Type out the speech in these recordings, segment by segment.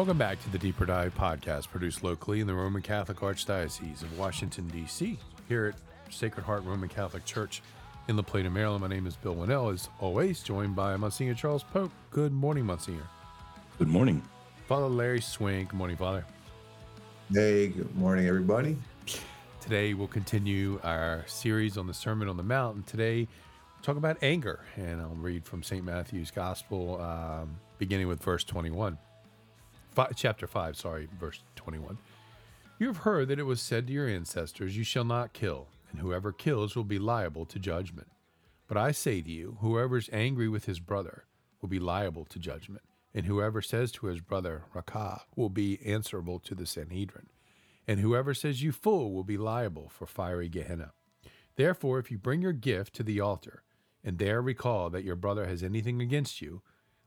Welcome back to the Deeper Dive podcast, produced locally in the Roman Catholic Archdiocese of Washington, D.C., here at Sacred Heart Roman Catholic Church in La Plata, Maryland. My name is Bill Wannall, as always, joined by Monsignor Charles Pope. Good morning, Monsignor. Good morning. Father Larry Swing. Good morning, Father. Hey, good morning, everybody. Today we'll continue our series on the Sermon on the Mount, and today we'll talk about anger. And I'll read from St. Matthew's Gospel, um, beginning with verse 21. Five, chapter 5, sorry, verse 21. You have heard that it was said to your ancestors, You shall not kill, and whoever kills will be liable to judgment. But I say to you, whoever is angry with his brother will be liable to judgment, and whoever says to his brother, Raca, will be answerable to the Sanhedrin and whoever says you fool will be liable for fiery Gehenna. Therefore, if you bring your gift to the altar, and there recall that your brother has anything against you,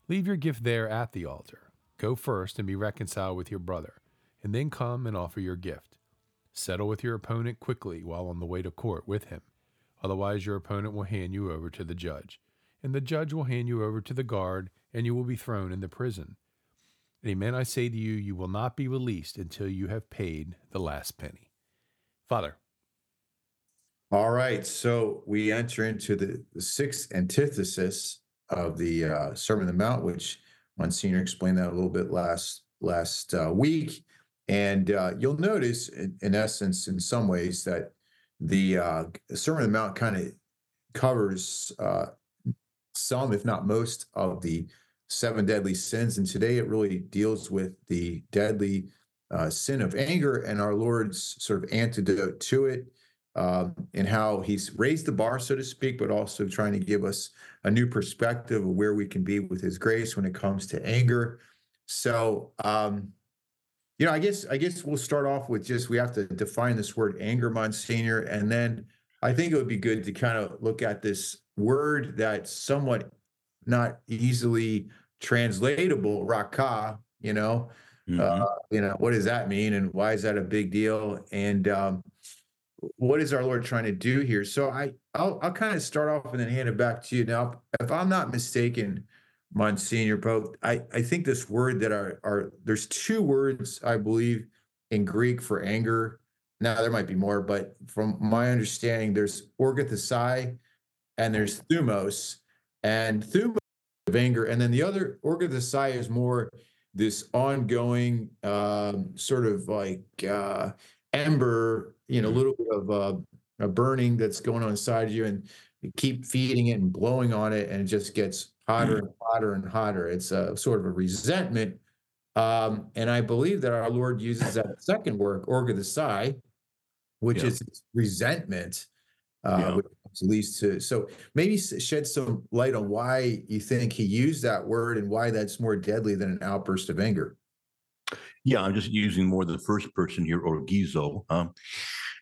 leave your gift there at the altar. Go first and be reconciled with your brother, and then come and offer your gift. Settle with your opponent quickly while on the way to court with him. Otherwise, your opponent will hand you over to the judge, and the judge will hand you over to the guard, and you will be thrown into prison. Amen, I say to you, you will not be released until you have paid the last penny. Father. All right. So we enter into the, the sixth antithesis of the uh, Sermon on the Mount, which Monsignor explained that a little bit last last uh, week. And uh, you'll notice, in, in, essence, in some ways, that the uh, Sermon on the Mount kind of covers uh, some, if not most, of the seven deadly sins. And today it really deals with the deadly uh, sin of anger and our Lord's sort of antidote to it, um, and how he's raised the bar, so to speak, but also trying to give us a new perspective of where we can be with his grace when it comes to anger. So, um, you know, I guess I guess we'll start off with just we have to define this word anger, Monsignor, and then I think it would be good to kind of look at this word that's somewhat not easily translatable raca you know mm-hmm. uh, you know what does that mean and why is that a big deal and um, what is our lord trying to do here? So i i'll, I'll kind of start off and then hand it back to you. Now if i'm not mistaken monsignor pope i i think this word that are are there's two words i believe in greek for anger. Now there might be more but from my understanding there's orgathosai and there's thumos and thumos of anger. And then the other orgathosai is more this ongoing um, sort of like uh, ember, you know, a little bit of uh, a burning that's going on inside you, and you keep feeding it and blowing on it, and it just gets hotter and hotter and hotter. It's a sort of a resentment. Um, and I believe that our Lord uses that second word, orgathosai, which yeah. is resentment, uh, yeah. which leads to so maybe shed some light on why you think he used that word and why that's more deadly than an outburst of anger yeah i'm just using more the first person here orgizo um,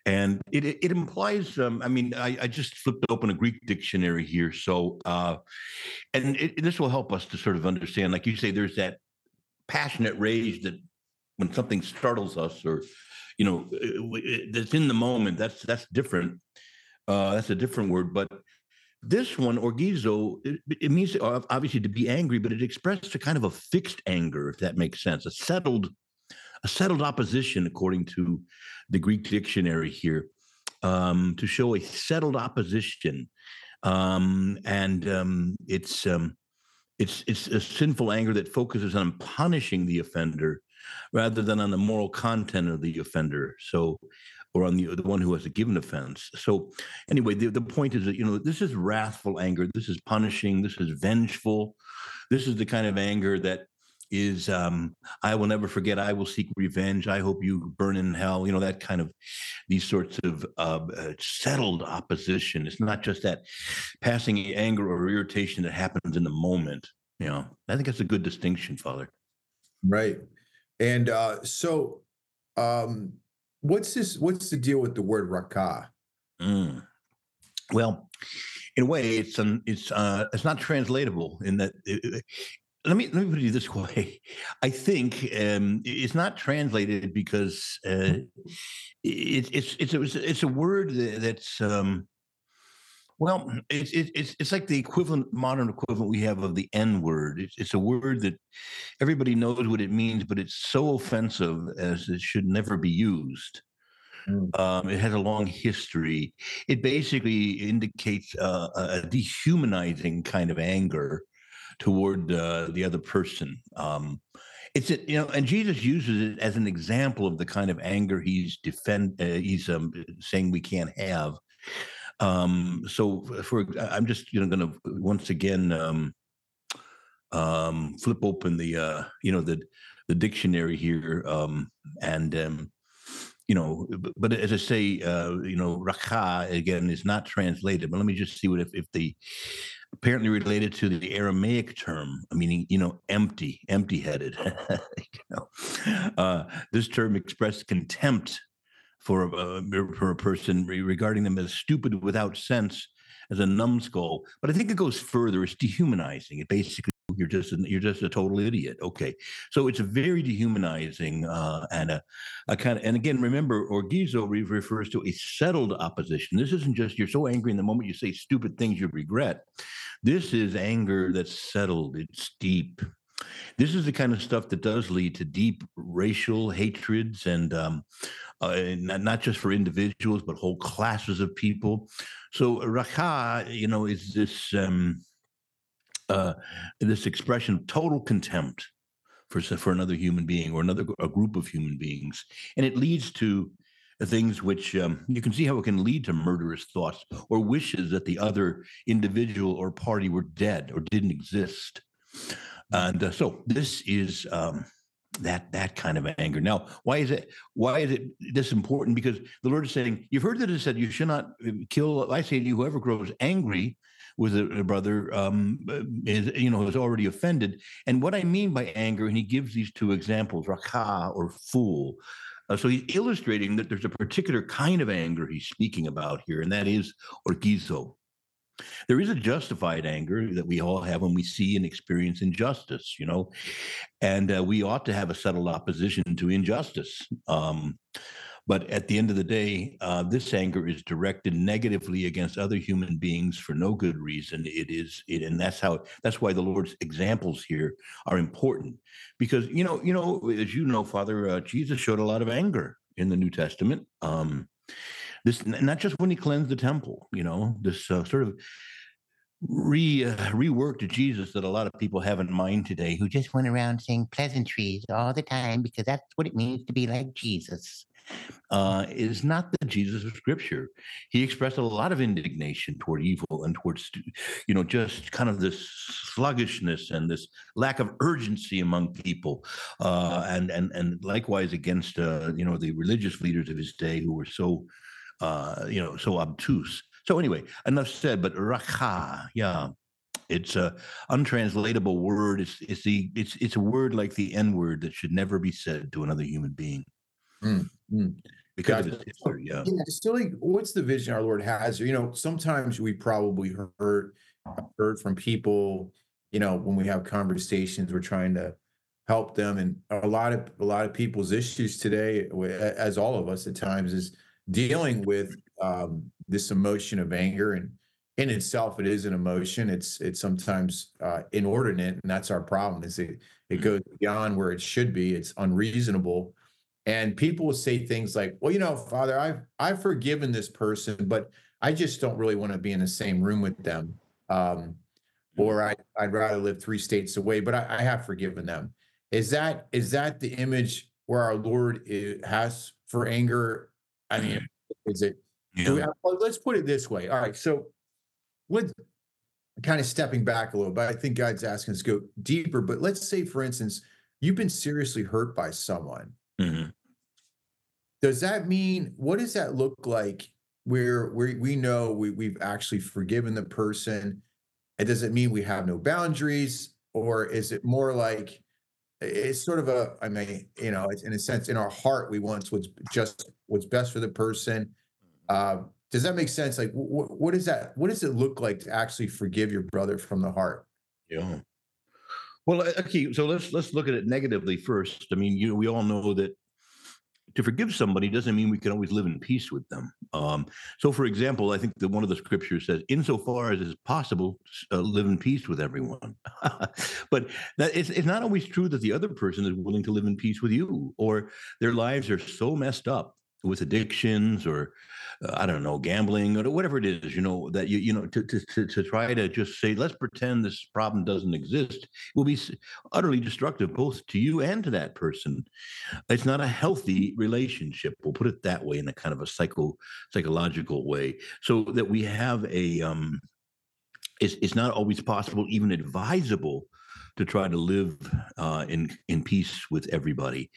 and it it implies um, i mean I, I, just flipped open a greek dictionary here so uh, and it, this will help us to sort of understand like you say there's that passionate rage that when something startles us or you know that's in the moment that's that's different uh, that's a different word, but this one, orgizo, it, it, means obviously to be angry, but it expressed a kind of a fixed anger, if that makes sense, a settled, a settled opposition, according to the Greek dictionary here, um, to show a settled opposition, um, and um, it's um, it's it's a sinful anger that focuses on punishing the offender rather than on the moral content of the offender. So or on the the one who has a given offense. So anyway, the, the point is that you know this is wrathful anger. This is punishing. This is vengeful. This is the kind of anger that is um, I will never forget. I will seek revenge. I hope you burn in hell. You know that kind of these sorts of uh, uh, settled opposition. It's not just that passing anger or irritation that happens in the moment. You know, I think that's a good distinction, Father. Right, and uh, so um, What's this? What's the deal with the word raca? Mm. Well, in a way, it's an, it's uh, it's not translatable in that. It, let me let me put it this way. I think um, it's not translated because uh, it, it's it's it's a, it's a word that's um, Well, it's it's it's like the equivalent, modern equivalent we have of the N word. It's, it's a word that everybody knows what it means, but it's so offensive as it should never be used. Mm. Um, it has a long history. It basically indicates uh, a dehumanizing kind of anger toward uh, the other person. Um, it's a, you know, and Jesus uses it as an example of the kind of anger he's defend uh, he's um, saying we can't have. Um, so for I'm just you know going to once again um, um, flip open the uh, you know the the dictionary here um, and um, you know, but as I say, uh, you know, raca again is not translated. But let me just see what if, if the apparently related to the Aramaic term, meaning you know, empty, empty-headed. you know, uh, this term expressed contempt for a, uh, for a person regarding them as stupid without sense, as a numbskull. But I think it goes further. It's dehumanizing. It basically you're just an, you're just a total idiot. Okay, so it's a very dehumanizing uh, and a, a kind of and again remember orgizo refers to a settled opposition. This isn't just you're so angry in the moment you say stupid things you regret. This is anger that's settled. It's deep. This is the kind of stuff that does lead to deep racial hatreds and um, uh, not, just for individuals but whole classes of people. So raca, you know, is this. Um, uh, this expression of total contempt for for another human being or another a group of human beings, and it leads to things which um, you can see how it can lead to murderous thoughts or wishes that the other individual or party were dead or didn't exist. And uh, so this is um, that that kind of anger. Now, why is it why is it this important? Because the Lord is saying, you've heard that it said you should not uh, kill. I say to you, whoever grows angry with a, a brother um, is you know is already offended. And what I mean by anger, and he gives these two examples, raca or fool. Uh, so he's illustrating that there's a particular kind of anger he's speaking about here, and that is orgizo. There is a justified anger that we all have when we see and experience injustice, you know, and uh, we ought to have a settled opposition to injustice. Um, but at the end of the day, uh, this anger is directed negatively against other human beings for no good reason. It is, it, and that's how. That's why the Lord's examples here are important, because you know, you know, as you know, Father, uh, Jesus showed a lot of anger in the New Testament. Um, this not just when he cleansed the temple, you know, this uh, sort of re uh, reworked Jesus that a lot of people have in mind today, who just went around saying pleasantries all the time because that's what it means to be like Jesus uh, is not the Jesus of Scripture. He expressed a lot of indignation toward evil and towards, you know, just kind of this sluggishness and this lack of urgency among people, uh, and and and likewise against, uh, you know, the religious leaders of his day who were so, uh, you know, so obtuse. So anyway, enough said. But raca, yeah, it's a untranslatable word. It's it's the it's it's a word like the N word that should never be said to another human being. Mm, mm. Because of history, yeah. Yeah, still like, what's the vision our Lord has? You know, sometimes we probably heard heard from people, you know, when we have conversations, we're trying to help them. And a lot of a lot of people's issues today, as all of us at times, is dealing with um, this emotion of anger. And in itself, it is an emotion. It's it's sometimes uh, inordinate, and that's our problem. Is it it mm. goes beyond where it should be. It's unreasonable and people will say things like well you know father i've i've forgiven this person but i just don't really want to be in the same room with them um, or I, i'd rather live three states away but I, I, have forgiven them is that is that the image where our lord is, has for anger i mean is it yeah. we, let's put it this way all right so with kind of stepping back a little bit i think god's asking us to go deeper but let's say for instance you've been seriously hurt by someone Mm-hmm. Does that mean what does that look like where we we know we, we've actually forgiven the person? And does it mean we have no boundaries? Or is it more like it's sort of a, I mean, you know, it's in a sense, in our heart, we want what's just what's best for the person. Uh, does that make sense? Like, wh- what is that? What does it look like to actually forgive your brother from the heart? Yeah. Well, okay, so let's let's look at it negatively first. I mean, you we all know that to forgive somebody doesn't mean we can always live in peace with them. Um, so, for example, I think that one of the scriptures says, "Insofar as is possible, uh, live in peace with everyone." but that it's, it's not always true that the other person is willing to live in peace with you, or their lives are so messed up with addictions or uh, I don't know, gambling or whatever it is, you know, that you, you know, to, to, to try to just say, let's pretend this problem doesn't exist will be utterly destructive both to you and to that person. It's not a healthy relationship. We'll put it that way in a kind of a psycho psychological way so that we have a, um, it's, it's not always possible, even advisable to try to live uh, in in peace with everybody.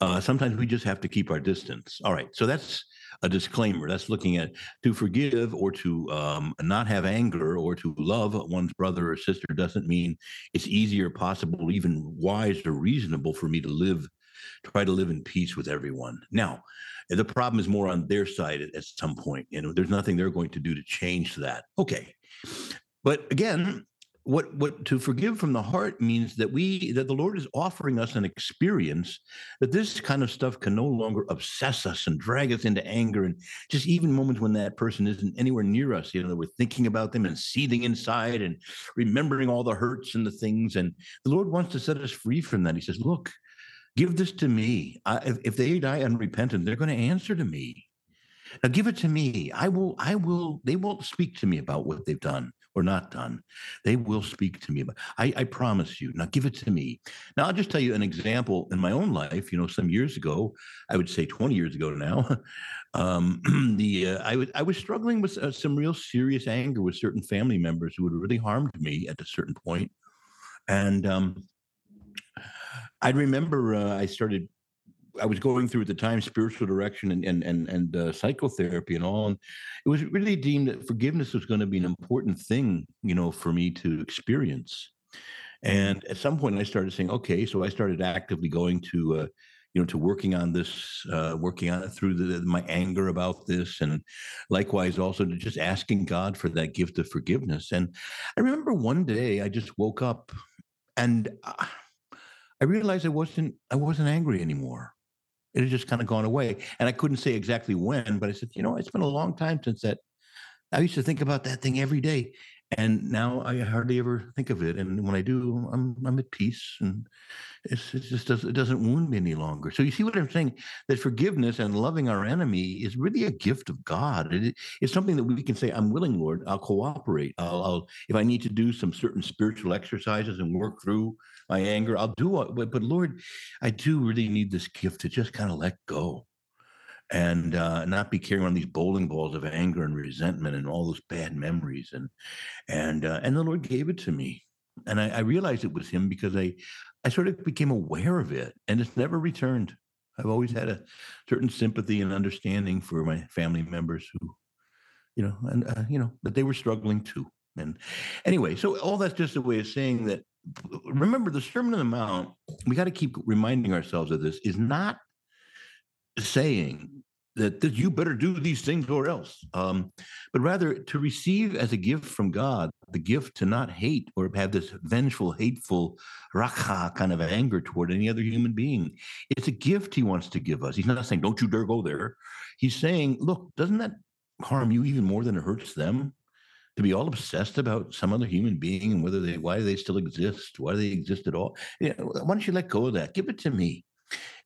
Uh, sometimes we just have to keep our distance. All right, so that's a disclaimer. That's looking at to forgive or to um, not have anger or to love one's brother or sister doesn't mean it's easier, possible, even wise or reasonable for me to live, try to live in peace with everyone. Now, the problem is more on their side at, at some point. You know, there's nothing they're going to do to change that. Okay. But again, what what to forgive from the heart means that we that the lord is offering us an experience that this kind of stuff can no longer obsess us and drag us into anger and just even moments when that person isn't anywhere near us. You know that we're thinking about them and seething inside and remembering all the hurts and the things. And the lord wants to set us free from that. He says look give this to me. I, if, if they die unrepentant they're going to answer to me. Now give it to me. I will i will they won't speak to me about what they've done or not done, they will speak to me. I, I promise you. Now give it to me. Now I'll just tell you an example in my own life. You know, some years ago, I would say 20 years ago now, um, the uh, I was I was struggling with uh, some real serious anger with certain family members who had really harmed me at a certain point, and um, I remember uh, I started I was going through at the time spiritual direction and and and, and uh, psychotherapy and all, and it was really deemed that forgiveness was going to be an important thing, you know, for me to experience. And at some point, I started saying, okay, so I started actively going to, uh, you know, to working on this, uh, working on it through the, my anger about this, and likewise also to just asking God for that gift of forgiveness. And I remember one day I just woke up, and I realized I wasn't I wasn't angry anymore. It had just kind of gone away. And I couldn't say exactly when, but I said, you know, it's been a long time since that. I used to think about that thing every day. And now I hardly ever think of it. And when I do, I'm I'm at peace, and it's, it just does it doesn't wound me any longer. So you see what I'm saying? That forgiveness and loving our enemy is really a gift of God. It, it's something that we can say, "I'm willing, Lord. I'll cooperate. I'll, I'll if I need to do some certain spiritual exercises and work through my anger. I'll do it. But, Lord, I do really need this gift to just kind of let go and uh, not be carrying on these bowling balls of anger and resentment and all those bad memories. And and uh, and the Lord gave it to me, and I, I realized it was Him because I I sort of became aware of it, and it's never returned. I've always had a certain sympathy and understanding for my family members who, you know, and uh, you know that they were struggling too. And anyway, so all that's just a way of saying that remember the Sermon on the Mount, we got to keep reminding ourselves of this, is not saying that, you better do these things or else, um, but rather to receive as a gift from God the gift to not hate or have this vengeful, hateful, raca kind of anger toward any other human being. It's a gift He wants to give us. He's not saying, don't you dare go there. He's saying, look, doesn't that harm you even more than it hurts them? To be all obsessed about some other human being and whether they why do they still exist why do they exist at all. Why don't you let go of that? Give it to me.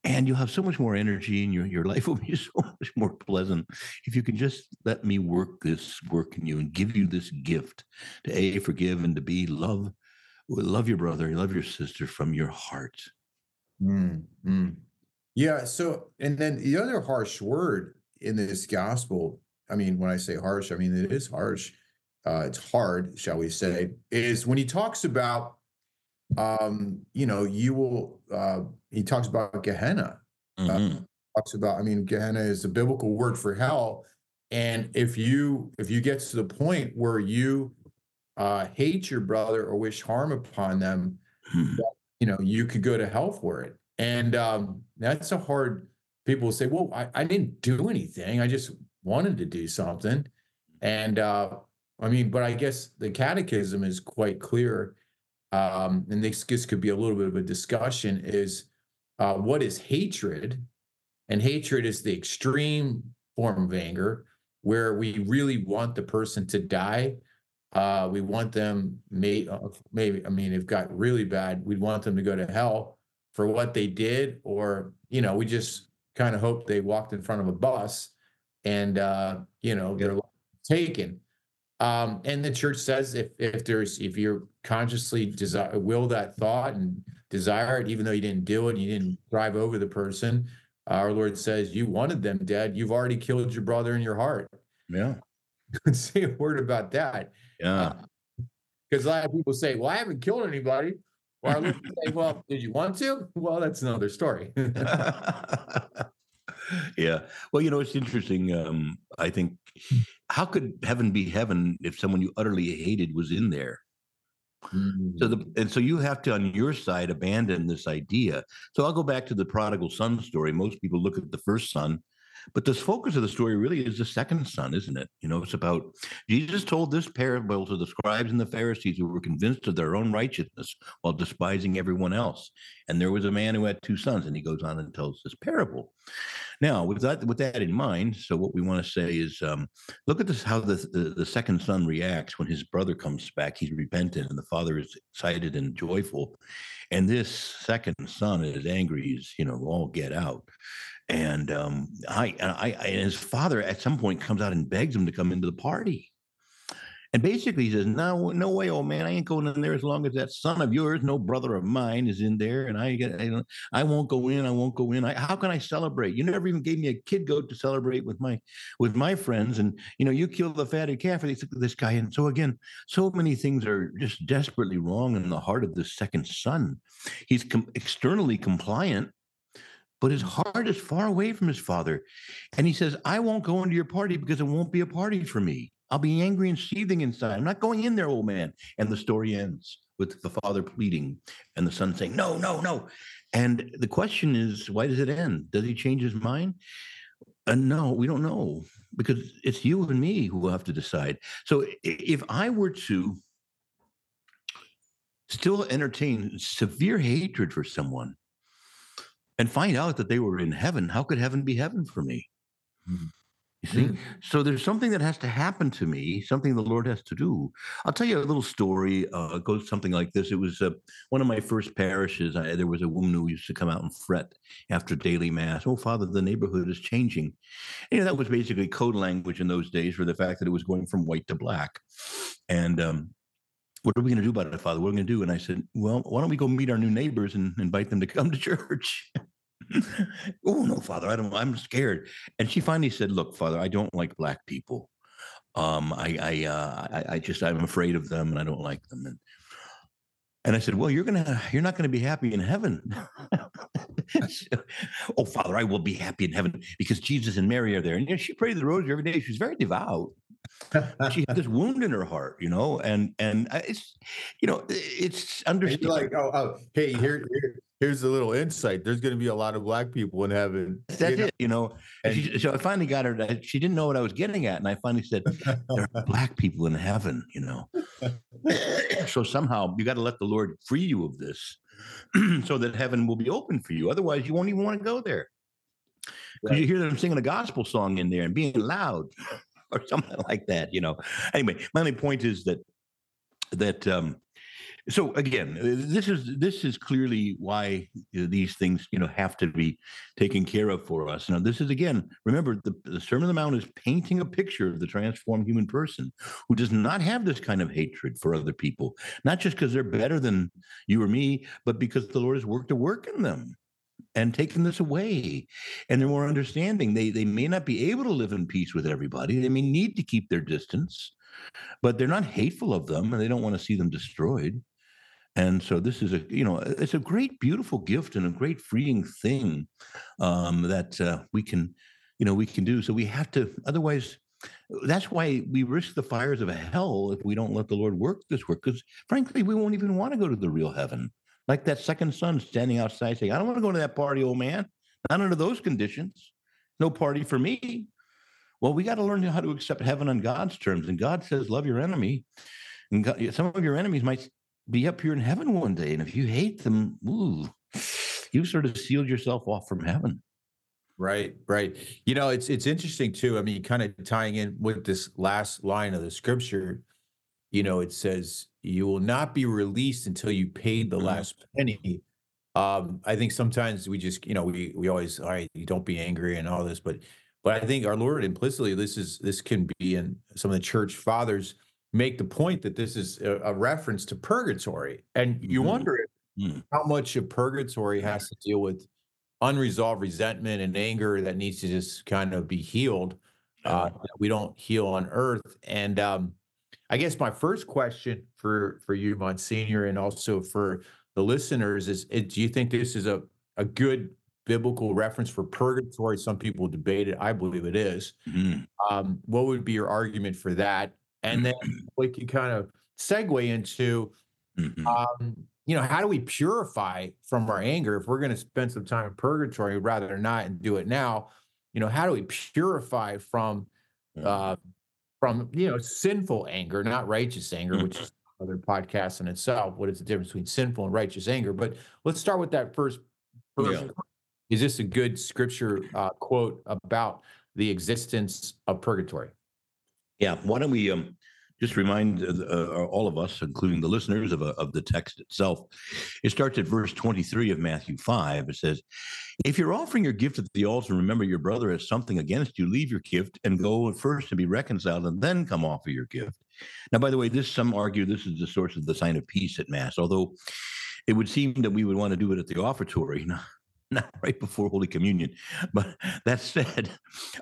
And you'll have so much more energy and your, your life will be so much more pleasant if you can just let me work this work in you and give you this gift to a forgive and to b love love your brother love your sister from your heart. Mm. yeah so and then the other harsh word in this gospel i mean when i say harsh i mean it is harsh uh, it's hard, shall we say, is when he talks about, um, you know, you will. Uh, he talks about Gehenna. Uh, mm-hmm. Uh, talks about. I mean, Gehenna is a biblical word for hell, and if you if you get to the point where you uh, hate your brother or wish harm upon them, hmm. you know, you could go to hell for it, and um, that's a hard. People say, "Well, I, I didn't do anything. I just wanted to do something," and uh, I mean, but I guess the catechism is quite clear. Um, and this, this could be a little bit of a discussion is uh, what is hatred And hatred is the extreme form of anger where we really want the person to die. Uh, we want them may uh, maybe I mean if it got really bad. We'd want them to go to hell for what they did, or you know, we just kind of hope they walked in front of a bus and uh, you know they're taken. Um, and the church says if if there's if you're consciously desire will that thought and desire it, even though you didn't do it, you didn't drive over the person. Our Lord says you wanted them dead. You've already killed your brother in your heart. Yeah. say a word about that. Yeah. Because uh, a lot of people say, "Well, I haven't killed anybody." Or I say, "Well, did you want to?" Well, that's another story. yeah. Well, you know, it's interesting. Um, I think how could heaven be heaven if someone you utterly hated was in there? Mm-hmm. So the mm. and so you have to on your side abandon this idea. So I'll go back to the prodigal son story. Most people look at the first son but the focus of the story really is the second son, isn't it? You know, it's about Jesus told this parable to the scribes and the Pharisees who were convinced of their own righteousness while despising everyone else. And there was a man who had two sons, and he goes on and tells this parable. Now, with that with that in mind, so what we want to say is, um, look at this: how the, the the second son reacts when his brother comes back. He's repentant, and the father is excited and joyful. And this second son is angry. He's you know all get out. And um, I, I, I, and his father at some point comes out and begs him to come into the party. And basically he says, No, no way, old man. I ain't going in there as long as that son of yours, no brother of mine, is in there. And I I, I won't go in. I won't go in. I, how can I celebrate? You never even gave me a kid goat to celebrate with my with my friends. And you know, you killed the fatted calf for this guy. And so again, so many things are just desperately wrong in the heart of the second son. He's com- externally compliant but his heart is far away from his father. And he says, I won't go into your party because it won't be a party for me. I'll be angry and seething inside. I'm not going in there, old man. And the story ends with the father pleading and the son saying, No, no, no. And the question is, why does it end? Does he change his mind? Uh, no, we don't know because it's you and me who will have to decide. So if I were to still entertain severe hatred for someone, and find out that they were in heaven, how could heaven be heaven for me? Mm-hmm. You see? Mm-hmm. So there's something that has to happen to me, something the Lord has to do. I'll tell you a little story. Uh, it goes something like this. It was uh, one of my first parishes. I, there was a woman who used to come out and fret after daily mass. Oh, Father, the neighborhood is changing. And, you know, that was basically code language in those days for the fact that it was going from white to black. And um, what are we going to do about it, Father? What are we going to do? And I said, well, why don't we go meet our new neighbors and invite them to come to church? oh no, Father, I don't. I'm scared. And she finally said, look, Father, I don't like black people. Um, I, I, uh, I, I just, I'm afraid of them, and I don't like them. And and I said, "Well, you're gonna, you're not gonna be happy in heaven." oh, Father, I will be happy in heaven because Jesus and Mary are there. And you know, she prayed the rosary every day. She was very devout she had this wound in her heart, you know, and and uh, it's, you know, it's understandable. Like, oh, oh, hey, here, here, here's a little insight. There's going to be a lot of black people in heaven. That's you know? it, you know. And she, so I finally got her. To, she didn't know what I was getting at, and I finally said, "There are black people in heaven," you know. so somehow you got to let the Lord free you of this, so that heaven will be open for you. Otherwise, you won't even want to go there. Because right. you hear them singing a gospel song in there and being loud or something like that, you know. Anyway, my only point is that that um so again this is this is clearly why these things you know have to be taken care of for us now this is again remember the, the sermon on the mount is painting a picture of the transformed human person who does not have this kind of hatred for other people not just because they're better than you or me but because the lord has worked a work in them and taking this away and they're more understanding. They they may not be able to live in peace with everybody. They may need to keep their distance but they're not hateful of them and they don't want to see them destroyed. And so this is a you know it's a great beautiful gift and a great freeing thing um, that uh, we can you know we can do. So we have to otherwise that's why we risk the fires of hell if we don't let the lord work this work because frankly we won't even want to go to the real heaven like that second son standing outside saying, I don't want to go to that party, old man. Not under those conditions. No party for me. Well, we got to learn how to accept heaven on God's terms. And God says, love your enemy. And God, some of your enemies might be up here in heaven one day. And if you hate them, ooh, you sort of sealed yourself off from heaven. Right, right. You know, it's it's interesting too. I mean, kind of tying in with this last line of the scripture, you know, it says, "You will not be released until you paid the Mhm. last penny." Um, I think sometimes we just, you know, we we always, all right, you don't be angry and all this, but but I think our Lord implicitly, this is this can be, and some of the church fathers make the point that this is a, a reference to purgatory, and you Mhm. wonder Mm. how much of purgatory has to deal with unresolved resentment and anger that needs to just kind of be healed. Uh, we don't heal on earth. And um, I guess my first question for for you, Monsignor, and also for the listeners is: it, Do you think this is a a good biblical reference for purgatory? Some people debate it. I believe it is. Mhm. Um, what would be your argument for that? And then we can kind of segue into Mhm. um, you know, how do we purify from our anger? If we're going to spend some time in purgatory, rather than not and do it now. You know, how do we purify from uh from you know sinful anger, not righteous anger, which is another podcast in itself. What is the difference between sinful and righteous anger? But let's start with that first. first Yeah. Is this a good scripture uh, quote about the existence of purgatory? Yeah. Why don't we um, just remind uh, uh, all of us, including the listeners, of, uh, of the text itself? It starts at verse 23 of Matthew 5. It says, If you're offering your gift at the altar, remember your brother has something against you, leave your gift and go first and be reconciled, and then come offer your gift. Now, by the way, this some argue this is the source of the sign of peace at Mass, although it would seem that we would want to do it at the offertory, not right before Holy Communion. But that said,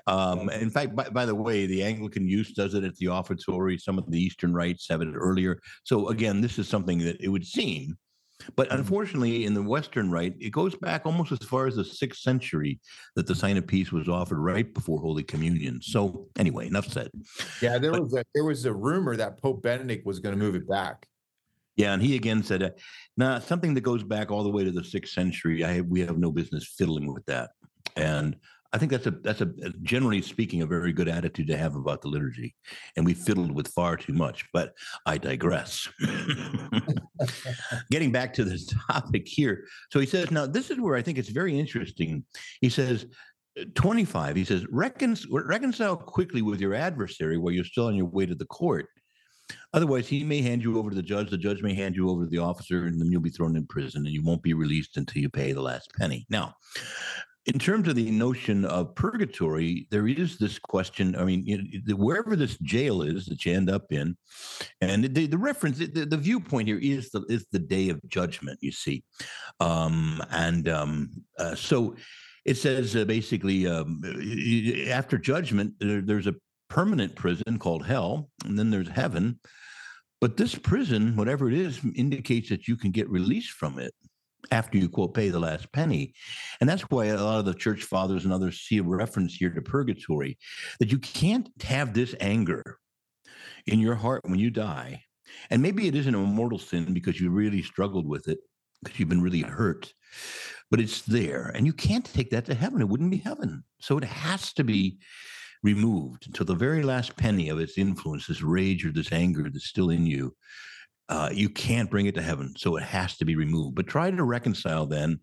um, in fact, by, by the way, the Anglican use does it at the offertory. Some of the Eastern rites have it earlier. So again, this is something that it would seem. But unfortunately, in the Western rite, it goes back almost as far as the sixth century that the sign of peace was offered right before Holy Communion. So anyway, enough said. Yeah, there But- was a, there was a rumor that Pope Benedict was going to move it back. Yeah, and he again said, uh, "Nah, something that goes back all the way to the sixth century. I we have no business fiddling with that." And I think that's a that's a generally speaking a very good attitude to have about the liturgy. And we fiddled with far too much, but I digress. Getting back to this topic here, so he says, now this is where I think it's very interesting. He says. 25 he says Recon- reconcile quickly with your adversary while you're still on your way to the court Otherwise, he may hand you over to the judge. The judge may hand you over to the officer, and then you'll be thrown in prison, and you won't be released until you pay the last penny. Now, in terms of the notion of purgatory, there is this question. I mean, wherever this jail is that you end up in, and the, the reference, the, the viewpoint here is the is the day of judgment. You see, um, and um, uh, so it says uh, basically um, after judgment, there, there's a permanent prison called hell, and then there's heaven. But this prison, whatever it is, indicates that you can get released from it after you quote pay the last penny. And that's why a lot of the church fathers and others see a reference here to purgatory, that you can't have this anger in your heart when you die. And maybe it isn't a mortal sin because you really struggled with it, because you've been really hurt, but it's there. And you can't take that to heaven. It wouldn't be heaven. So it has to be removed until the very last penny of its influence, this rage or this anger that's still in you. Uh, you can't bring it to heaven, so it has to be removed. But try to reconcile then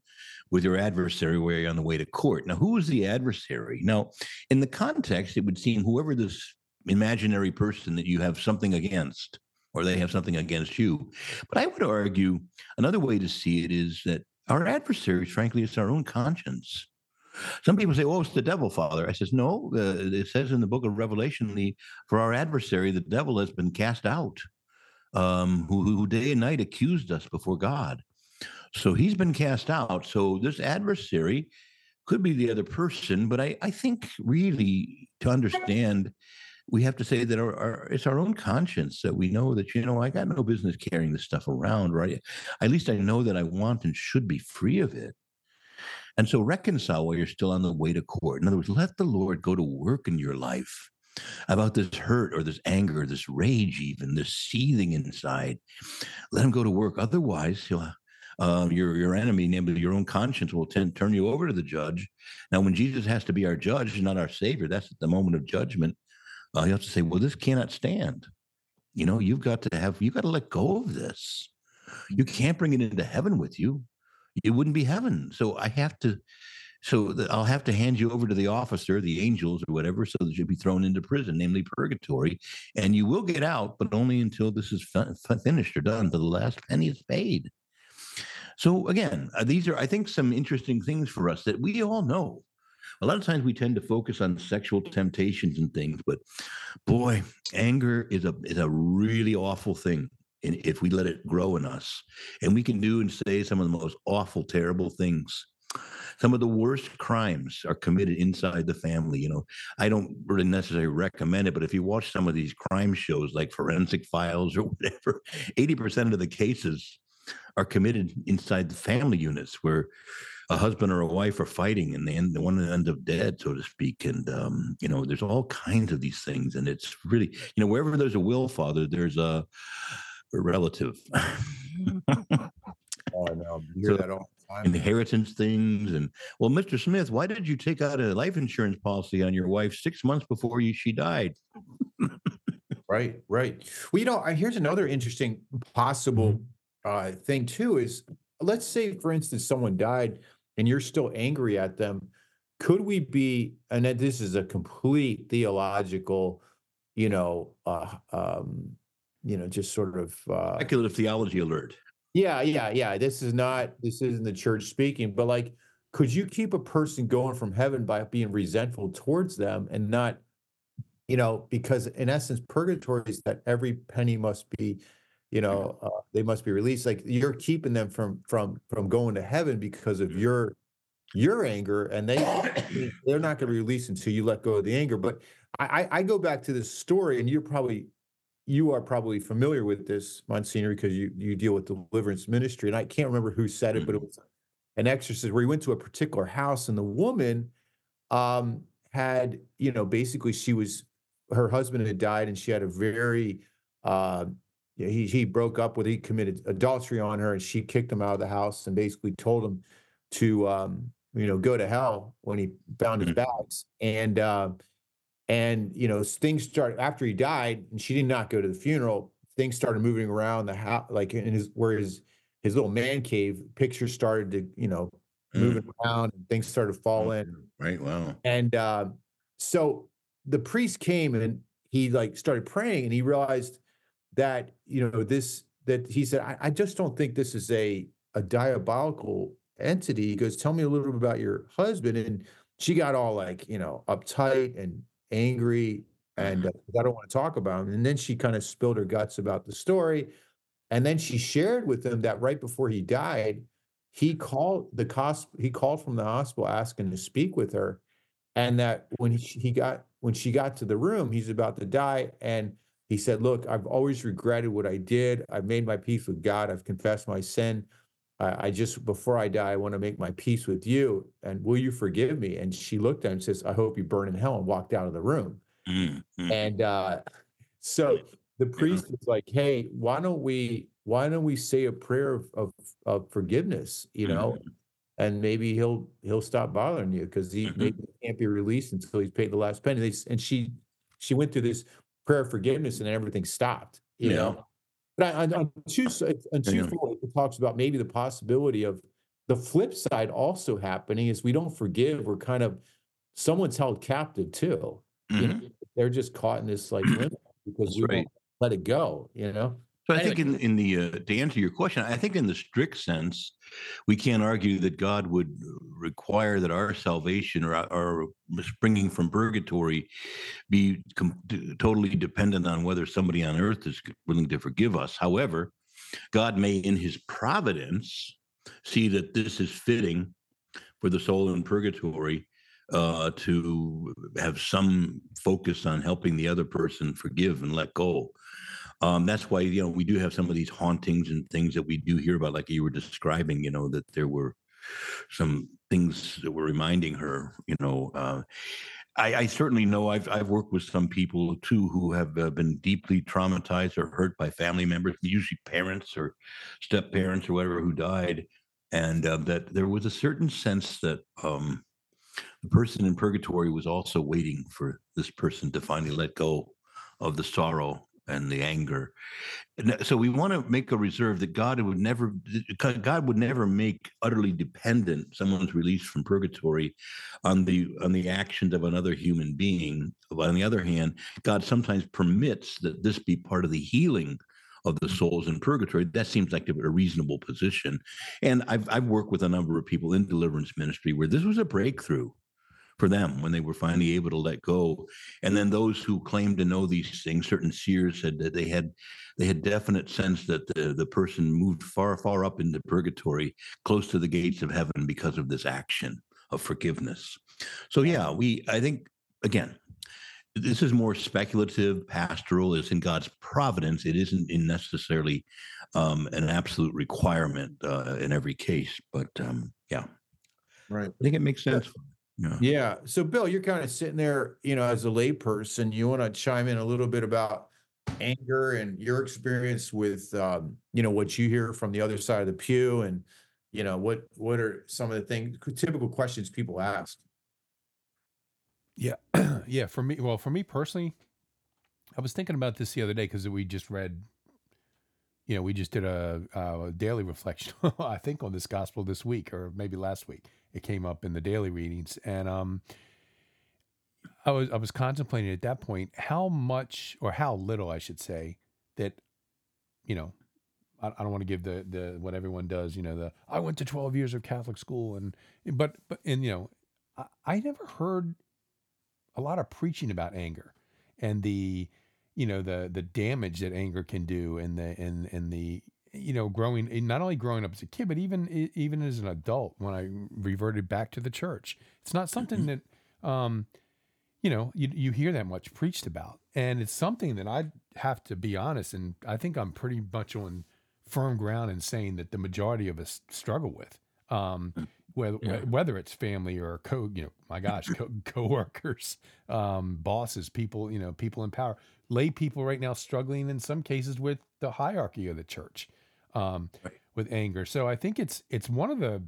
with your adversary where you're on the way to court. Now, who is the adversary? Now, in the context, it would seem whoever this imaginary person that you have something against, or they have something against you. But I would argue another way to see it is that our adversaries, frankly, it's our own conscience. Some people say, "Oh, it's the devil, Father." I says, "No. Uh, it says in the book of Revelation, the for our adversary, the devil has been cast out, um, who, who day and night accused us before God. So he's been cast out. So this adversary could be the other person, but I, I think really to understand, we have to say that our, our, it's our own conscience that we know that you know I got no business carrying this stuff around, right? At least I know that I want and should be free of it. And so reconcile while you're still on the way to court. In other words, let the Lord go to work in your life about this hurt or this anger, this rage, even this seething inside. Let him go to work. Otherwise, he'll, uh, your your enemy, namely your own conscience, will tend, turn you over to the judge. Now, when Jesus has to be our judge, not our savior, that's at the moment of judgment. Uh, you have to say, "Well, this cannot stand." You know, you've got to have, you got to let go of this. You can't bring it into heaven with you it wouldn't be heaven. So I have to so I'll have to hand you over to the officer, the angels or whatever, so that you'll be thrown into prison, namely purgatory, and you will get out, but only until this is finished or done, till the last penny is paid. So again, uh, these are, I think, some interesting things for us that we all know. A lot of times we tend to focus on sexual temptations and things, but boy, anger is a is a really awful thing if we let it grow in us. And we can do and say some of the most awful, terrible things some of the worst crimes are committed inside the family. You know, I don't really necessarily recommend it, but if you watch some of these crime shows like Forensic Files or whatever, 80% of the cases are committed inside the family units where a husband or a wife are fighting and they end, one ends up dead, so to speak. And, um, you know, there's all kinds of these things. And it's really, you know, wherever there's a will, father, there's a, a relative. oh, I know. You hear so, that all inheritance things. And well, Mr. Smith, why did you take out a life insurance policy on your wife six months before you, she died? right, right. Well, you know, here's another interesting possible mm-hmm. uh, thing too is let's say, for instance, someone died and you're still angry at them. Could we be, and this is a complete theological, you know, uh, um, you know, just sort of uh, speculative theology alert. Yeah, yeah, yeah. This is not this isn't the church speaking, but like could you keep a person going from heaven by being resentful towards them and not you know because in essence purgatory is that every penny must be you know uh, they must be released like you're keeping them from from from going to heaven because of your your anger and they they're not going to release until you let go of the anger but I, I go back to this story and you're probably you are probably familiar with this, Monsignor, because you you deal with deliverance ministry, and I can't remember who said it, but it mm-hmm. was an exorcist where he went to a particular house, and the woman um, had, you know, basically she was her husband had died, and she had a very uh, he he broke up with he committed adultery on her, and she kicked him out of the house and basically told him to um, you know go to hell when he found his mm-hmm. bags, and uh, and you know things started after he died and she did not go to the funeral things started moving around the house like in his where his his little man cave pictures started to you know mm. moving around and things started falling. right wow and uh, so the priest came and he like started praying and he realized that you know this that he said I, I just don't think this is a a diabolical entity he goes tell me a little bit about your husband and she got all like you know uptight and angry and uh, I don't want to talk about him. And then she kind of spilled her guts about the story. And then she shared with him that right before he died, he called the cost he called from the hospital asking to speak with her. And that when he, he got when she got to the room, he's about to die. And he said, Look, I've always regretted what I did. I've made my peace with God. I've confessed my sin. I, I just before I die, I want to make my peace with you. And will you forgive me? And she looked at him and says, I hope you burn in hell and walked out of the room. Mm-hmm. And uh, so the priest was like, Hey, why don't we why don't we say a prayer of of, of forgiveness, you know? Mm-hmm. And maybe he'll he'll stop bothering you because he mm-hmm. maybe can't be released until he's paid the last penny. And she she went through this prayer of forgiveness and then everything stopped, you yeah. know. But on, on two on two it talks about maybe the possibility of the flip side also happening is we don't forgive. We're kind of someone's held captive too. Mm-hmm. You know, they're just caught in this like because you right. won't let it go. You know. So I think in, in the uh, to answer your question, I think in the strict sense, we can't argue that God would require that our salvation or our springing from purgatory be com- totally dependent on whether somebody on earth is willing to forgive us. However, God may, in His providence, see that this is fitting for the soul in purgatory uh, to have some focus on helping the other person forgive and let go. Um, that's why you know we do have some of these hauntings and things that we do hear about, like you were describing. You know that there were some things that were reminding her. You know, uh, I, I, certainly know I've I've worked with some people too who have uh, been deeply traumatized or hurt by family members, usually parents or step parents or whatever who died, and uh, that there was a certain sense that um, the person in purgatory was also waiting for this person to finally let go of the sorrow and the anger. And so we want to make a reserve that God would never God would never make utterly dependent someone's release from purgatory on the on the actions of another human being. But on the other hand, God sometimes permits that this be part of the healing of the souls in purgatory. That seems like a reasonable position. And I've I've worked with a number of people in deliverance ministry where this was a breakthrough for them when they were finally able to let go. And then those who claimed to know these things, certain seers said that they had they had definite sense that the, the person moved far, far up into purgatory, close to the gates of heaven because of this action of forgiveness. So yeah, we I think again, this is more speculative, pastoral. It's in God's providence. It isn't in necessarily um, an absolute requirement uh, in every case. But um, yeah, right. I think it makes sense. Yeah. yeah. So, Bill, you're kind of sitting there, you know, as a layperson. You want to chime in a little bit about anger and your experience with, um, you know, what you hear from the other side of the pew, and you know, what what are some of the things, typical questions people ask. Yeah, yeah. For me, well, for me personally, I was thinking about this the other day because we just read. You know, we just did a, a daily reflection, I think, on this gospel this week or maybe last week it came up in the daily readings, and um, I was I was contemplating at that point how much or how little I should say that, you know, I, I don't want to give the the what everyone does, you know, the I went to twelve years of Catholic school, and but but and you know, I, I never heard a lot of preaching about anger and the you know the the damage that anger can do and the and and the you know, growing eh, not only growing up as a kid, but even even as an adult when I reverted back to the church. It's not something mm-hmm. that um, you know you you hear that much preached about, and it's something that I have to be honest, and I think I'm pretty much on firm ground in saying that the majority of us struggle with. Um, mm, whether yeah. whether it's family or co, you know, my gosh, co- coworkers, um, bosses, people, you know, people in power, lay people right now struggling in some cases with the hierarchy of the church um, right. with anger. So I think it's it's one of the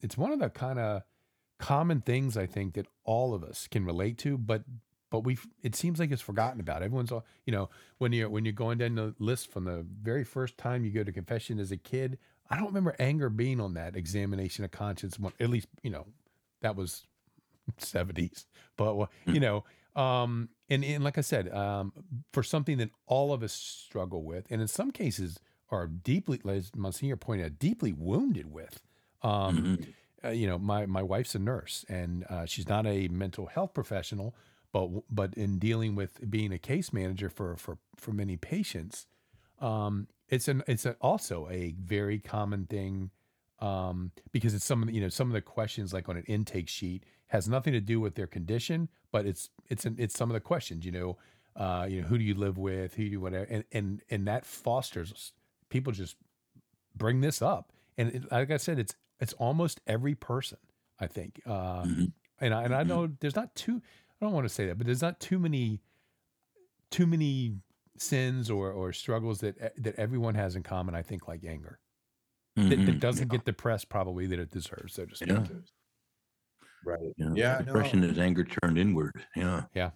it's one of the kind of common things I think that all of us can relate to, but but we it seems like it's forgotten about. Everyone's all you know when you're when you're going down the list from the very first time you go to confession as a kid. I don't remember anger being on that examination of conscience. One, at least you know that was 70s, but you hmm. know. Um, and, and like I said, um, for something that all of us struggle with, and in some cases are deeply, as Monsignor pointed out, deeply wounded with. Um, mm-hmm. uh, you know, my my wife's a nurse, and uh, she's not a mental health professional, but but in dealing with being a case manager for for for many patients, um, it's an it's a, also a very common thing um, because it's some of the, you know some of the questions like on an intake sheet has nothing to do with their condition, but it's it's an, it's some of the questions. You know, uh, you know who do you live with, who do you whatever, and and and that fosters people just bring this up, and it, like I said, it's it's almost every person. I think, uh, mm-hmm. and I, and I mm-hmm. know there's not too. I don't want to say that, but there's not too many, too many sins or or struggles that that everyone has in common. I think like anger, mm-hmm. that, that, mm-hmm. doesn't yeah. get the press probably that it deserves. So to speak. Yeah. Right. Yeah. yeah depression no. is anger turned inward. Yeah. Yeah.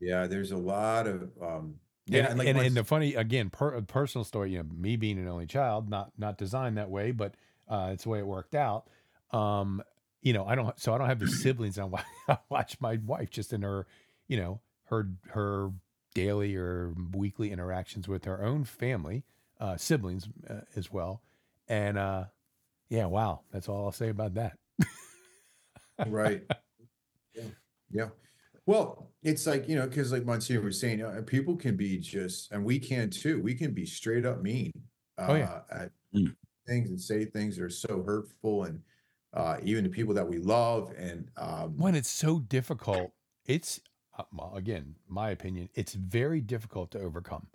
Yeah. There's a lot of um, yeah, and, like and, and, the funny again, per, personal story. You know, me being an only child, not not designed that way, but uh, it's the way it worked out. Um, you know, I don't. So I don't have the siblings. I watch my wife just in her, you know, her her daily or weekly interactions with her own family, uh, siblings uh, as well, and uh, yeah, wow, that's all I'll say about that. right. Yeah. Yeah. Well, it's like, you know, because like Monsignor was saying, uh, people can be just, and we can too, we can be straight up mean uh, oh, yeah. at mm. things and say things that are so hurtful and uh, even to people that we love. And um, when it's so difficult, it's, uh, again, my opinion, it's very difficult to overcome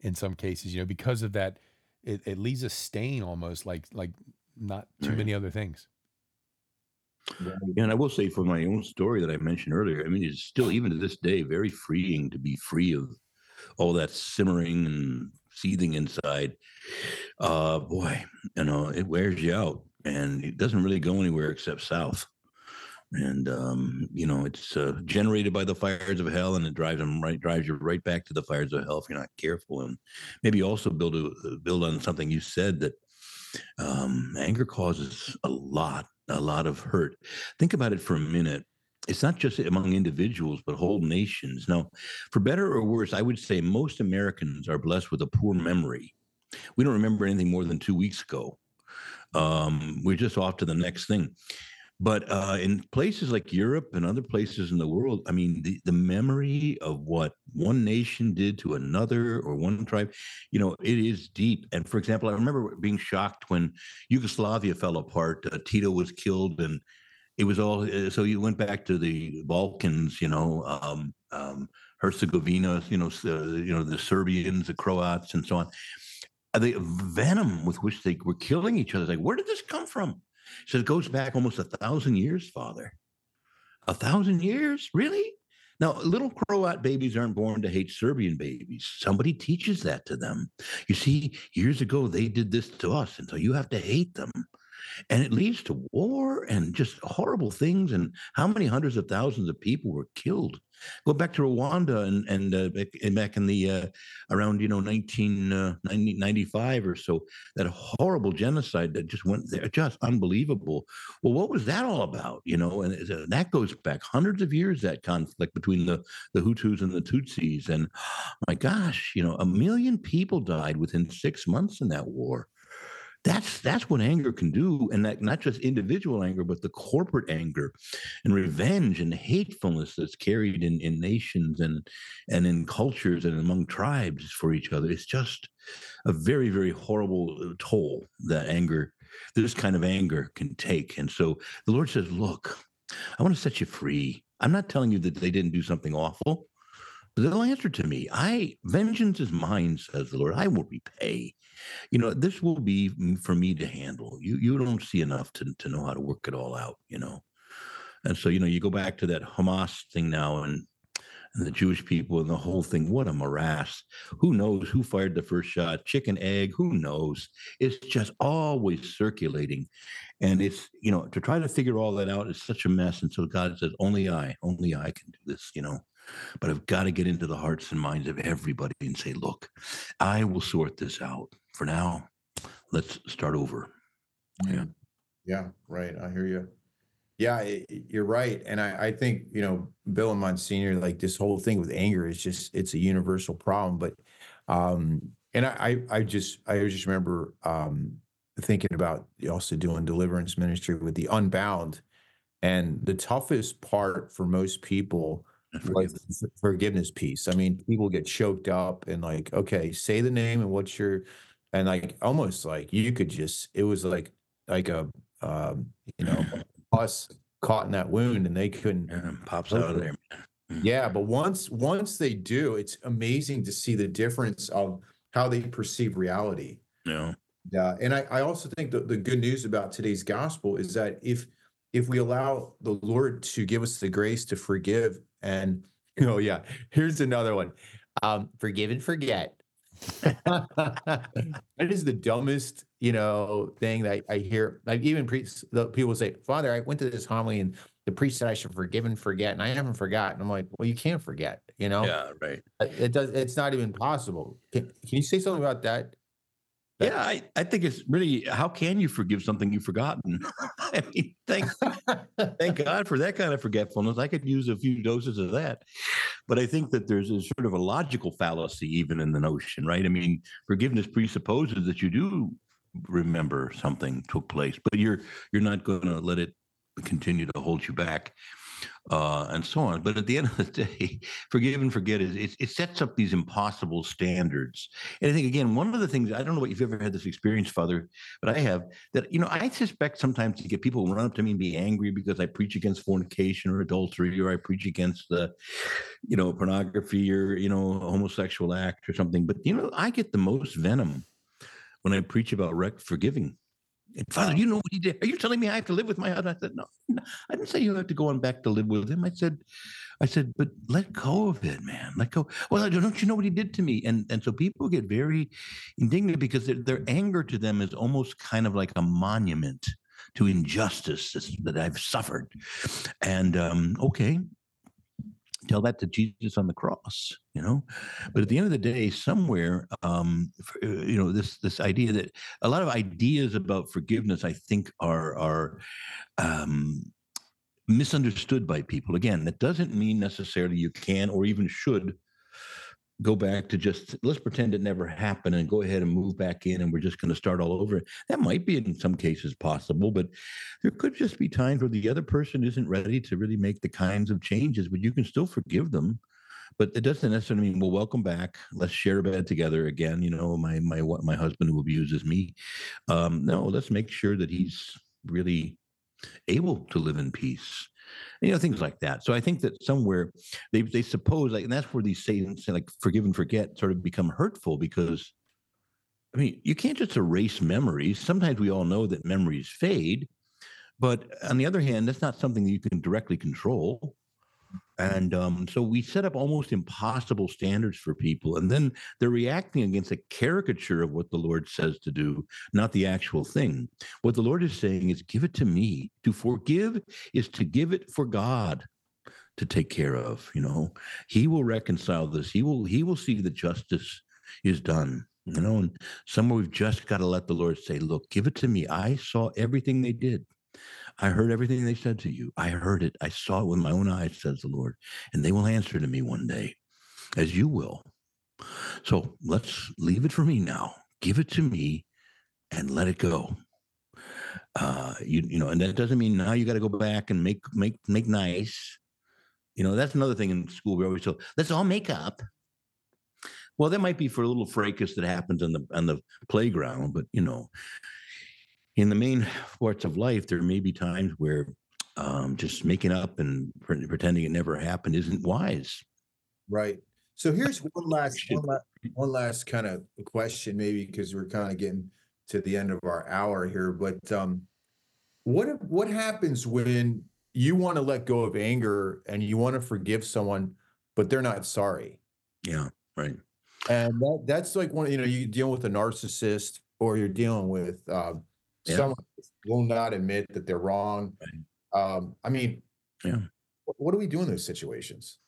in some cases, you know, because of that, it, it leaves a stain almost like, like not too many other things. And I will say, for my own story that I mentioned earlier, I mean, it's still even to this day very freeing to be free of all that simmering and seething inside. Uh, boy, you know, it wears you out, and it doesn't really go anywhere except south. and um, you know it's uh, generated by the fires of hell, and it drives them right drives you right back to the fires of hell if you're not careful. And maybe also build a build on something you said that um, anger causes a lot a lot of hurt. Think about it for a minute. It's not just among individuals, but whole nations. Now, for better or worse, I would say most Americans are blessed with a poor memory. We don't remember anything more than two weeks ago. Um, we're just off to the next thing. But uh, in places like Europe and other places in the world, I mean, the, the memory of what one nation did to another or one tribe, you know, it is deep. And for example, I remember being shocked when Yugoslavia fell apart. Uh, Tito was killed, and it was all. Uh, so you went back to the Balkans, you know, um, um, Herzegovina, you know, uh, you know, the Serbians, the Croats, and so on. The venom with which they were killing each other, like, where did this come from? So it goes back almost a thousand years, Father. A thousand years? Really? Now, little Croat babies aren't born to hate Serbian babies. Somebody teaches that to them. You see, years ago, they did this to us, and so you have to hate them and it leads to war and just horrible things. And how many hundreds of thousands of people were killed? Go back to Rwanda and and uh, back, back in the uh, around you know 1995 uh, or so, that horrible genocide that just went there, just unbelievable. Well, what was that all about? You know, and that goes back hundreds of years. That conflict between the the Hutus and the Tutsis, and my gosh, you know, a million people died within six months in that war that's that's what anger can do and that not just individual anger but the corporate anger and revenge and hatefulness that's carried in in nations and and in cultures and among tribes for each other. It's just a very very horrible uh, toll that anger this kind of anger can take. And so the lord says look i want to set you free. I'm not telling you that they didn't do something awful but they'll answer to me. I vengeance is mine says the lord. I will repay you know, this will be for me to handle. You you don't see enough to to know how to work it all out, you know. And so, you know, you go back to that Hamas thing now and and the Jewish people and the whole thing. What a morass. Who knows who fired the first shot? Chicken, egg, who knows? It's just always circulating. And it's, you know, to try to figure all that out is such a mess. And so God says, only I, only I can do this, you know. But I've got to get into the hearts and minds of everybody and say, look, I will sort this out for now, let's start over. Yeah. Yeah. Right. I hear you. Yeah, you're right. And I, I think, you know, Bill and Monsignor, like this whole thing with anger is just, it's a universal problem. But, um, and I, I just, I just remember, um, thinking about also doing deliverance ministry with the unbound. And the toughest part for most people the forgiveness. piece. I mean, people get choked up and like, okay, say the name and what's your and like almost like you could just it was like like a um, you know us caught in that wound and they couldn't yeah, pops out of there mm. yeah but once once they do it's amazing to see the difference of how they perceive reality. Yeah. Yeah and i, I also think that the good news about today's gospel is that if if we allow the lord to give us the grace to forgive and oh yeah here's another one um forgive and forget that is the dumbest, you know, thing that I hear. Like even priests, the people say, "Father, I went to this homily and the priest said I should forgive and forget, and I haven't forgotten." I'm like, "Well, you can't forget, you know." Yeah, right. It does. It's not even possible. Can, can you say something about that? Yeah, I, I think it's really how can you forgive something you've forgotten? I mean, thank thank God for that kind of forgetfulness. I could use a few doses of that. But I think that there's a sort of a logical fallacy even in the notion, right? I mean, forgiveness presupposes that you do remember something took place, but you're you're not going to let it continue to hold you back uh, and so on. But at the end of the day, forgive and forget is it, it, sets up these impossible standards. And I think again, one of the things I don't know what you've ever had this experience, Father, but I have that you know I suspect sometimes to get people run up to me and be angry because I preach against fornication or adultery or I preach against the, you know, pornography or you know homosexual act or something. But you know, I get the most venom when I preach about rec- forgiving and Father, you know what he did? Are you telling me I have to live with my husband? I said, no, no, I didn't say you have to go on back to live with him. I said, I said, but let go of it, man. Let go. Well, don't you know what he did to me? And and so people get very indignant because their, their anger to them is almost kind of like a monument to injustice that I've suffered. And um, okay, tell that to Jesus on the cross, you know. But at the end of the day, somewhere, um, uh, you know, this this idea that a lot of ideas about forgiveness, I think, are are um, misunderstood by people. Again, that doesn't mean necessarily you can or even should go back to just let's pretend it never happened and go ahead and move back in and we're just going to start all over. That might be in some cases possible, but there could just be times where the other person isn't ready to really make the kinds of changes, but you can still forgive them. But it doesn't necessarily mean, well, welcome back. Let's share a bed together again. You know, my my my husband who abuses me. Um, no, let's make sure that he's really able to live in peace you know things like that. So i think that somewhere they they suppose like and that's where these sayings like forgive and forget sort of become hurtful because i mean you can't just erase memories. Sometimes we all know that memories fade but on the other hand that's not something that you can directly control and um, so we set up almost impossible standards for people. And then they're reacting against a caricature of what the Lord says to do, not the actual thing. What the Lord is saying is, give it to me. To forgive is to give it for God to take care of. You know, He will reconcile this. He will, He will see that justice is done. You know, and somewhere we've just got to let the Lord say, look, give it to me. I saw everything they did. I heard everything they said to you. I heard it. I saw it with my own eyes, says the Lord. And they will answer to me one day, as you will. So let's leave it for me now. Give it to me and let it go. Uh, you, you know, and that doesn't mean now you got to go back and make make make nice. You know, that's another thing in school. We always tell, let's all make up. Well, that might be for a little fracas that happens on the on the playground, but you know, in the main parts of life, there may be times where um, just making up and pretending it never happened isn't wise. Right. So here's one last one last, one last kind of question, maybe because we're kind of getting to the end of our hour here. But um, what what happens when you want to let go of anger and you want to forgive someone, but they're not sorry? Yeah, right. And that, that's like one. You know, you deal with a narcissist, or you're dealing with um, yeah. Someone will not admit that they're wrong. Um, I mean, yeah. What, what do we do in those situations?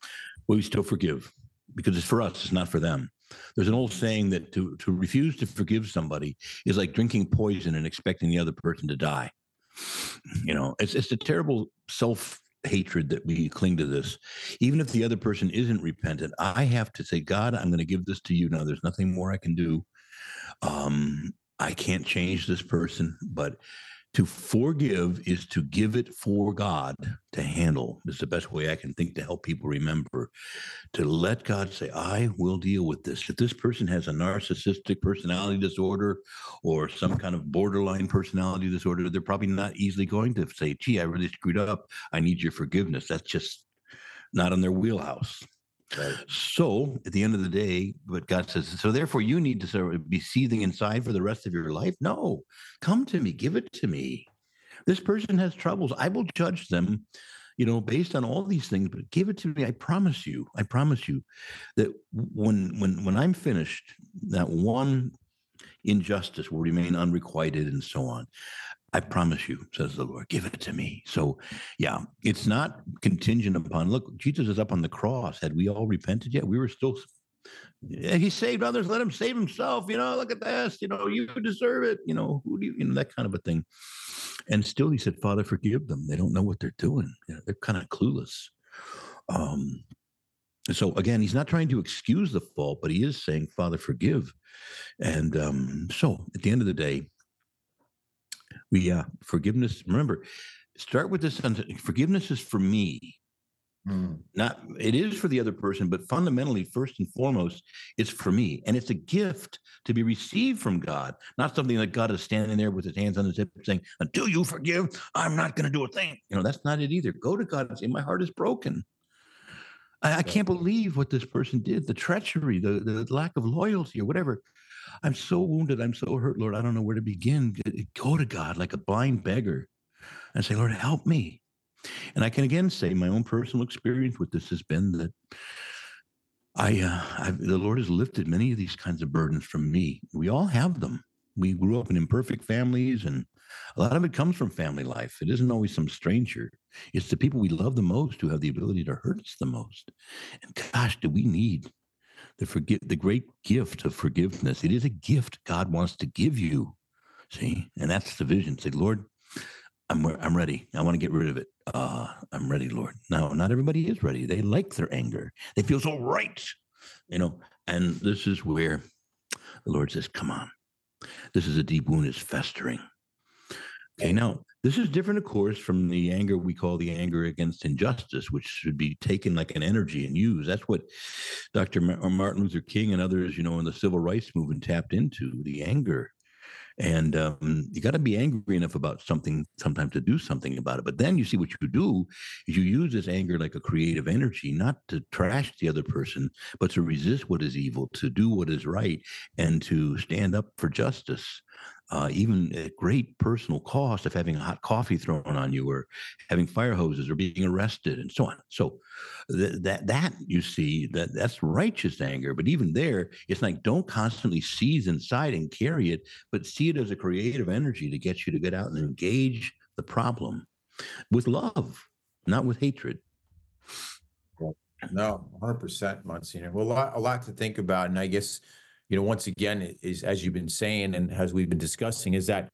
Well, we still forgive because it's for us, it's not for them. There's an old saying that to, to refuse to forgive somebody is like drinking poison and expecting the other person to die. You know, it's it's a terrible self hatred that we cling to this. Even if the other person isn't repentant, I have to say, God, I'm going to give this to you now. There's nothing more I can do. Um, I can't change this person, but to forgive is to give it for God to handle. Is the best way I can think to help people remember to let God say, I will deal with this. If this person has a narcissistic personality disorder or some kind of borderline personality disorder, they're probably not easily going to say, gee, I really screwed up. I need your forgiveness. That's just not in their wheelhouse. So at the end of the day, what God says, so therefore you need to sort of be seething inside for the rest of your life. No, come to me, give it to me. This person has troubles. I will judge them, you know, based on all these things, but give it to me. I promise you, I promise you that when when when I'm finished, that one injustice will remain unrequited and so on. I promise you, says the Lord, give it to me. So, yeah, it's not contingent upon, look, Jesus is up on the cross. Had we all repented yet? We were still, he saved others, let him save himself. You know, look at this, you know, you deserve it. You know, who do you, you know, that kind of a thing. And still, he said, Father, forgive them. They don't know what they're doing. You know, they're kind of clueless. Um, so again, he's not trying to excuse the fault, but he is saying, Father, forgive. And um, so at the end of the day, we uh forgiveness remember start with this forgiveness is for me. Mm. not it is for the other person but fundamentally first and foremost it's for me. And it's a gift to be received from god not something that god is standing there with his hands on his hip saying until you forgive? I'm not going to do a thing. You know that's not it either. Go to god and say my heart is broken. I, I can't believe what this person did the treachery the, the lack of loyalty or whatever I'm so wounded. I'm so hurt, Lord. I don't know where to begin. Go to God like a blind beggar and say, Lord, help me. And I can again say my own personal experience with this has been that I, uh, the Lord has lifted many of these kinds of burdens from me. We all have them. We grew up in imperfect families and A lot of it comes from family life. It isn't always some stranger. It's the people we love the most who have the ability to hurt us the most. And gosh, do we need the forgive the great gift of forgiveness. It is a gift God wants to give you. See, and that's the vision. Say, Lord, I'm I'm ready. I want to get rid of it. Uh, I'm ready, Lord. Now, not everybody is ready. They like their anger. They feel so right, you know. And this is where the Lord says, "Come on, this is a deep wound. It's festering." Okay, now this is different, of course, from the anger we call the anger against injustice, which should be taken like an energy and used. That's what Dr. Martin Luther King and others, you know, in the civil rights movement tapped into the anger and um, you got to be angry enough about something sometimes to do something about it. But then you see what you do is you use this anger like a creative energy, not to trash the other person, but to resist what is evil, to do what is right, and to stand up for justice uh, even at great personal cost of having a hot coffee thrown on you or having fire hoses or being arrested and so on. So th- that that you see that that's righteous anger, but even there, it's like don't constantly seize inside and carry it, but see it as a creative energy to get you to get out and engage the problem with love, not with hatred. No, 100%, Monsignor. Well, a lot, a lot to think about. And I guess you know, once again, is as you've been saying and as we've been discussing, is that,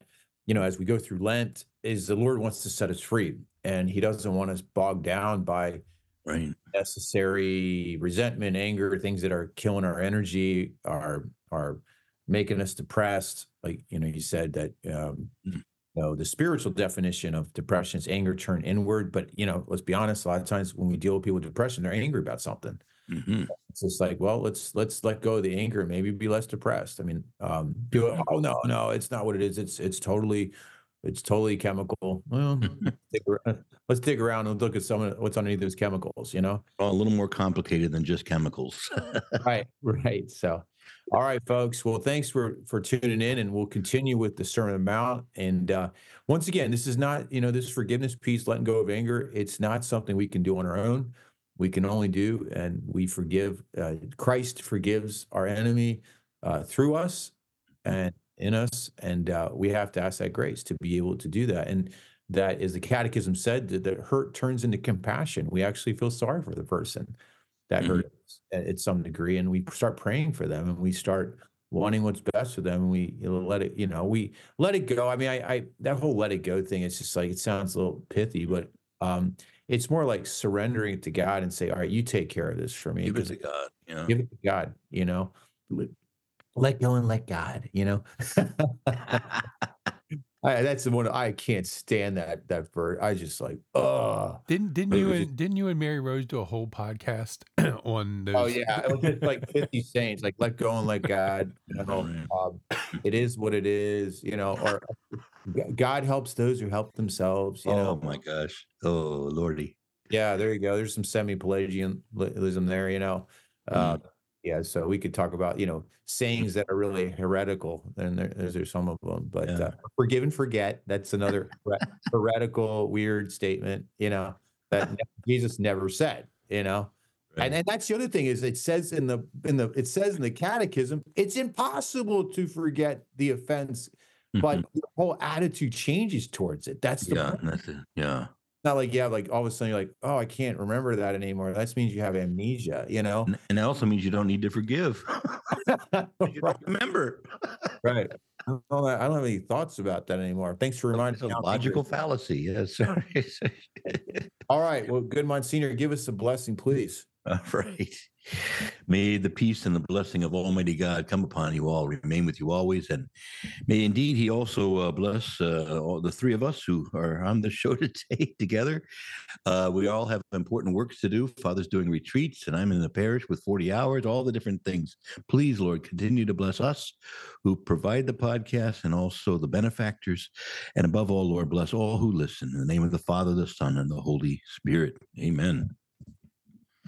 you know, as we go through Lent, is the Lord wants to set us free and he doesn't want us bogged down by right. necessary resentment, anger, things that are killing our energy, are are making us depressed. Like, you know, you said that um, mm. you know, the spiritual definition of depression is anger turned inward. But you know, let's be honest, a lot of times when we deal with people with depression, they're angry about something. Mm-hmm. It's just like, well, let's let's let go of the anger, maybe be less depressed. I mean, um, do it. Oh no, no, it's not what it is. It's it's totally, it's totally chemical. Well, let's dig around and look at some of what's underneath those chemicals. You know, well, a little more complicated than just chemicals. right, right. So, all right, folks. Well, thanks for for tuning in, and we'll continue with the Sermon on the Mount. And uh, once again, this is not you know this forgiveness piece, letting go of anger. It's not something we can do on our own we can only do, and we forgive. Uh, Christ forgives our enemy uh, through us and in us, and uh, we have to ask that grace to be able to do that. And that, as the Catechism said, that, that hurt turns into compassion. We actually feel sorry for the person that mm-hmm. hurt at, at some degree, and we start praying for them, and we start wanting what's best for them and we you know, let it you know we let it go i mean I, I that whole let it go thing it's just like it sounds a little pithy but um it's more like surrendering it to God and say, all right, you take care of this for me. Give it to God. Yeah. Give it to God, you know. Let go and let God, you know. I, that's the one I can't stand that that bird. I just like, oh. Didn't didn't you and didn't you and Mary Rose do a whole podcast on oh, those? Oh yeah, it was just like fifty sayings, like let go and let God. You know, um, it is what it is. You know, or God helps those who help themselves. You oh know? my gosh. Oh lordy. Yeah, there you go. There's some semi-Pelagianism there. You know. Uh, mm. Yeah, so we could talk about you know sayings that are really heretical, and there, there's some of them. But yeah. uh, forgive and forget. That's another heretical, weird statement. You know that Jesus never said. You know. Right. And, and that's the other thing is it says in the in the it says in the catechism it's impossible to forget the offense but mm-hmm. the whole attitude changes towards it. That's the yeah, that's it. yeah. Not like yeah, like all of a sudden you're like, oh, I can't remember that anymore. That means you have amnesia, you know. And, it also means you don't need to forgive. you don't remember. right. I don't, I don't have any thoughts about that anymore. Thanks for reminding me. Logical fallacy. Yes. all right. Well, good Monsignor, give us a blessing, please. All right. May the peace and the blessing of Almighty God come upon you all, remain with you always, and may indeed He also uh, bless uh, all the three of us who are on the show today together. Uh, we all have important works to do. Father's doing retreats, and I'm in the parish with 40 hours, all the different things. Please, Lord, continue to bless us who provide the podcast and also the benefactors. And above all, Lord, bless all who listen. In the name of the Father, the Son, and the Holy Spirit. Amen.